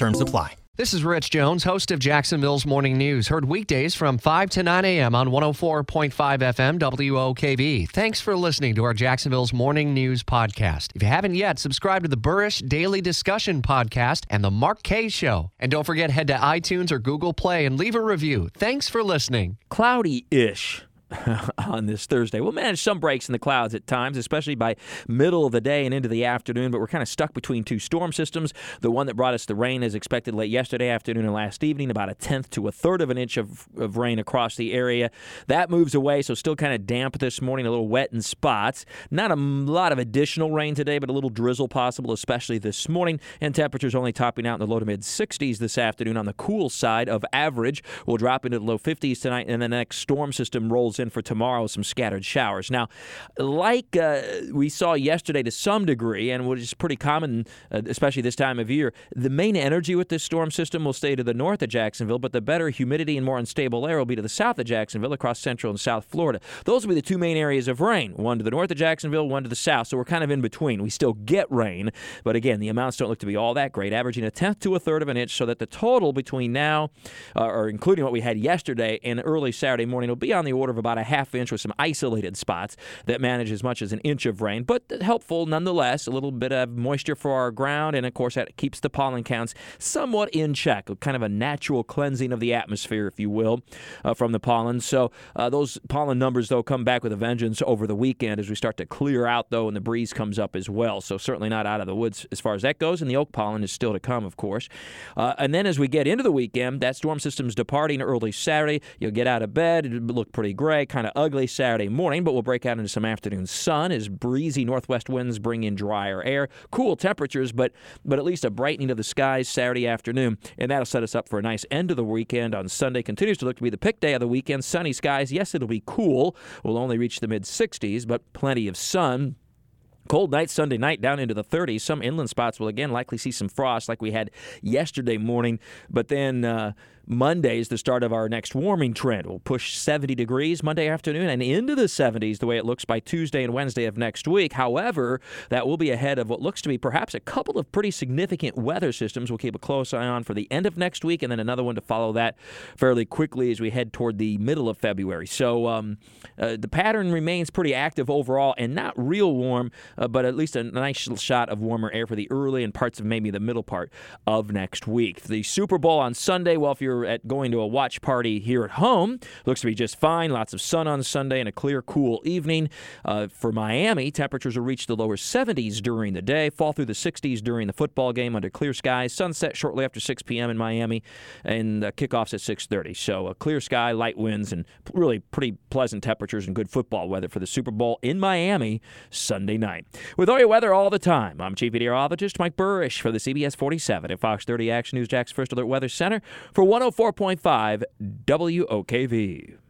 Terms apply. This is Rich Jones, host of Jacksonville's Morning News. Heard weekdays from 5 to 9 a.m. on 104.5 FM WOKV. Thanks for listening to our Jacksonville's Morning News podcast. If you haven't yet, subscribe to the Buresh Daily Discussion podcast and the Mark Kaye Show. And don't forget, head to iTunes or Google Play and leave a review. Thanks for listening. Cloudy ish. on this Thursday. We'll manage some breaks in the clouds at times, especially by middle of the day and into the afternoon, but we're kind of stuck between two storm systems. The one that brought us the rain is expected late yesterday afternoon and last evening, about a tenth to a third of an inch of, of rain across the area. That moves away, so still kind of damp this morning, a little wet in spots. Not a lot of additional rain today, but a little drizzle possible, especially this morning. And temperatures only topping out in the low to mid 60s this afternoon on the cool side of average. We'll drop into the low 50s tonight, and the next storm system rolls in for tomorrow some scattered showers. Now, like uh, we saw yesterday to some degree, and which is pretty common, uh, especially this time of year, the main energy with this storm system will stay to the north of Jacksonville, but the better humidity and more unstable air will be to the south of Jacksonville across central and south Florida. Those will be the two main areas of rain one to the north of Jacksonville, one to the south. So we're kind of in between. We still get rain, but again, the amounts don't look to be all that great, averaging a tenth to a third of an inch, so that the total between now, uh, or including what we had yesterday and early Saturday morning, will be on the order of about a half inch with some isolated spots that manage as much as an inch of rain, but helpful nonetheless. A little bit of moisture for our ground, and of course, that keeps the pollen counts somewhat in check, kind of a natural cleansing of the atmosphere, if you will, uh, from the pollen. So uh, those pollen numbers, though, come back with a vengeance over the weekend as we start to clear out, though, and the breeze comes up as well. So certainly not out of the woods as far as that goes, and the oak pollen is still to come, of course. Uh, and then as we get into the weekend, that storm system's departing early Saturday. You'll get out of bed, it'll look pretty gray, kind of ugly Saturday morning, but we'll break out into some afternoon sun as breezy northwest winds bring in drier air, cool temperatures, but but at least a brightening of the skies Saturday afternoon, and that'll set us up for a nice end of the weekend on Sunday. Continues to look to be the pick day of the weekend. Sunny skies. Yes, it'll be cool. We'll only reach the mid 60s, but plenty of sun. Cold night Sunday night down into the 30s. Some inland spots will again likely see some frost like we had yesterday morning, but then uh, Monday is the start of our next warming trend. We'll push 70 degrees Monday afternoon and into the 70s the way it looks by Tuesday and Wednesday of next week. However, that will be ahead of what looks to be perhaps a couple of pretty significant weather systems we'll keep a close eye on for the end of next week and then another one to follow that fairly quickly as we head toward the middle of February. So um, uh, the pattern remains pretty active overall and not real warm, uh, but at least a nice shot of warmer air for the early and parts of maybe the middle part of next week. The Super Bowl on Sunday, well, if you're at going to a watch party here at home. Looks to be just fine. Lots of sun on Sunday and a clear, cool evening. Uh, for Miami, temperatures will reach the lower 70s during the day, fall through the 60s during the football game under clear skies. Sunset shortly after 6 p.m. in Miami, and uh, kickoffs at 6:30. So a clear sky, light winds, and really pretty pleasant temperatures and good football weather for the Super Bowl in Miami Sunday night. With all your weather all the time, I'm Chief Meteorologist Mike Buresh for the CBS 47 at Fox 30 Action News Jax First Alert Weather Center for 104. 104.5 WOKV.